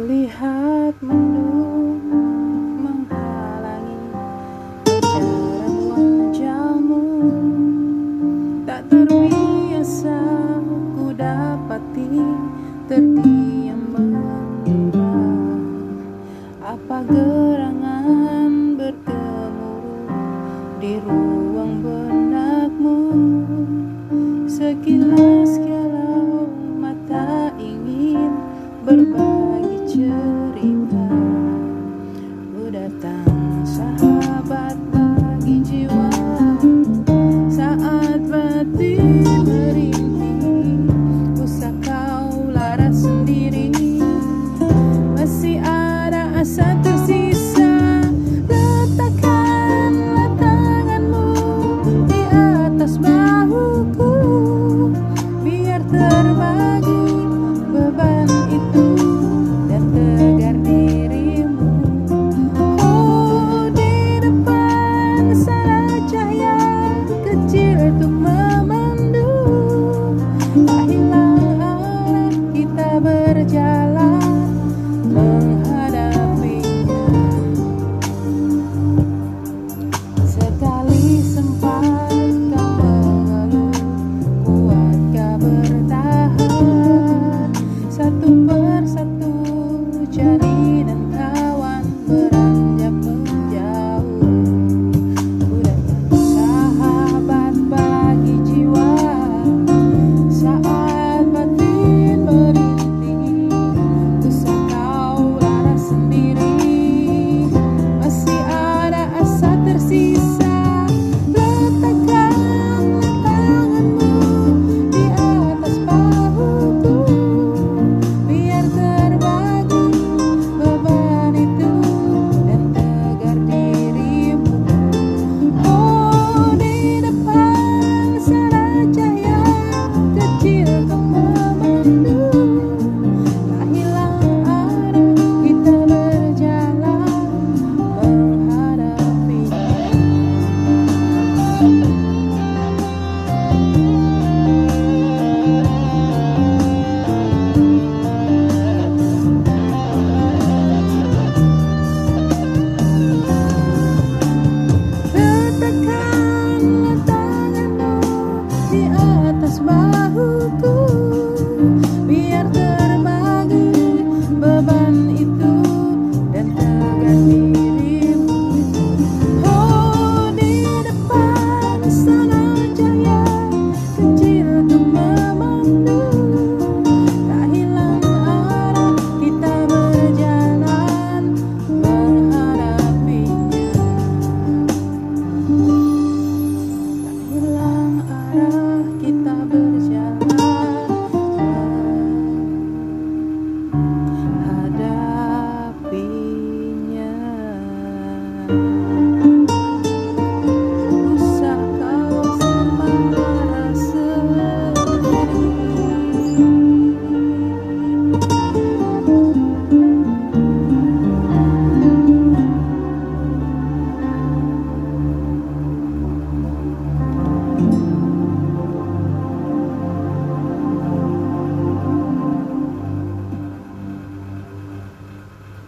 Kulihat mendung menghalangi jalan wajahmu. Tak terbiasa ku dapati Terdiam mengembang Apa gerangan bergemuruh Di ruang benakmu. Sekilas bahagia see.